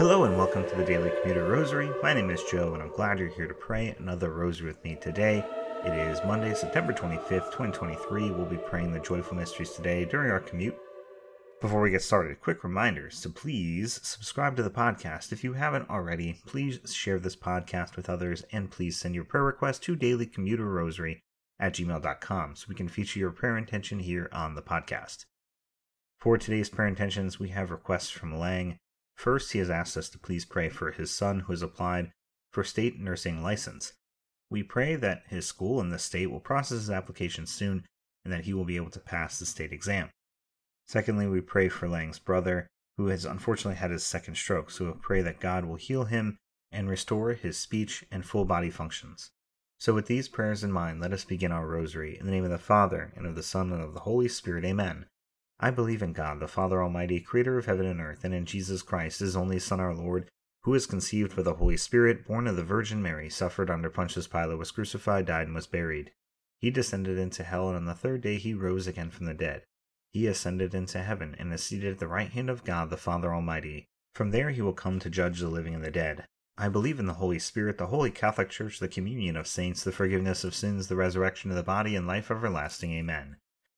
Hello and welcome to the Daily Commuter Rosary. My name is Joe and I'm glad you're here to pray another rosary with me today. It is Monday, September 25th, 2023. We'll be praying the joyful mysteries today during our commute. Before we get started, quick reminders to please subscribe to the podcast. If you haven't already, please share this podcast with others and please send your prayer request to dailycommuterrosary at gmail.com so we can feature your prayer intention here on the podcast. For today's prayer intentions, we have requests from Lang. First, he has asked us to please pray for his son who has applied for state nursing license. We pray that his school in the state will process his application soon and that he will be able to pass the state exam. Secondly, we pray for Lang's brother, who has unfortunately had his second stroke, so we pray that God will heal him and restore his speech and full body functions. So, with these prayers in mind, let us begin our rosary. In the name of the Father, and of the Son, and of the Holy Spirit, amen. I believe in God, the Father Almighty, creator of heaven and earth, and in Jesus Christ, his only Son, our Lord, who was conceived by the Holy Spirit, born of the Virgin Mary, suffered under Pontius Pilate, was crucified, died, and was buried. He descended into hell, and on the third day he rose again from the dead. He ascended into heaven, and is seated at the right hand of God, the Father Almighty. From there he will come to judge the living and the dead. I believe in the Holy Spirit, the Holy Catholic Church, the communion of saints, the forgiveness of sins, the resurrection of the body, and life everlasting. Amen.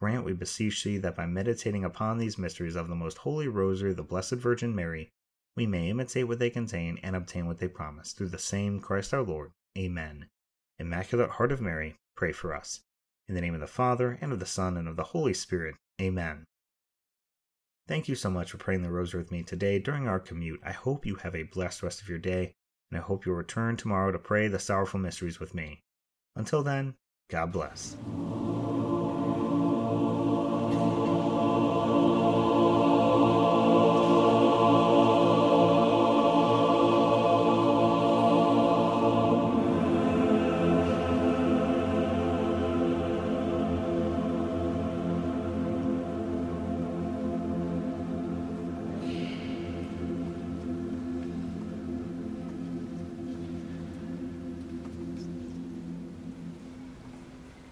Grant, we beseech thee, that by meditating upon these mysteries of the most holy rosary the Blessed Virgin Mary, we may imitate what they contain and obtain what they promise, through the same Christ our Lord. Amen. Immaculate Heart of Mary, pray for us. In the name of the Father, and of the Son, and of the Holy Spirit. Amen. Thank you so much for praying the rosary with me today during our commute. I hope you have a blessed rest of your day, and I hope you'll return tomorrow to pray the sorrowful mysteries with me. Until then, God bless.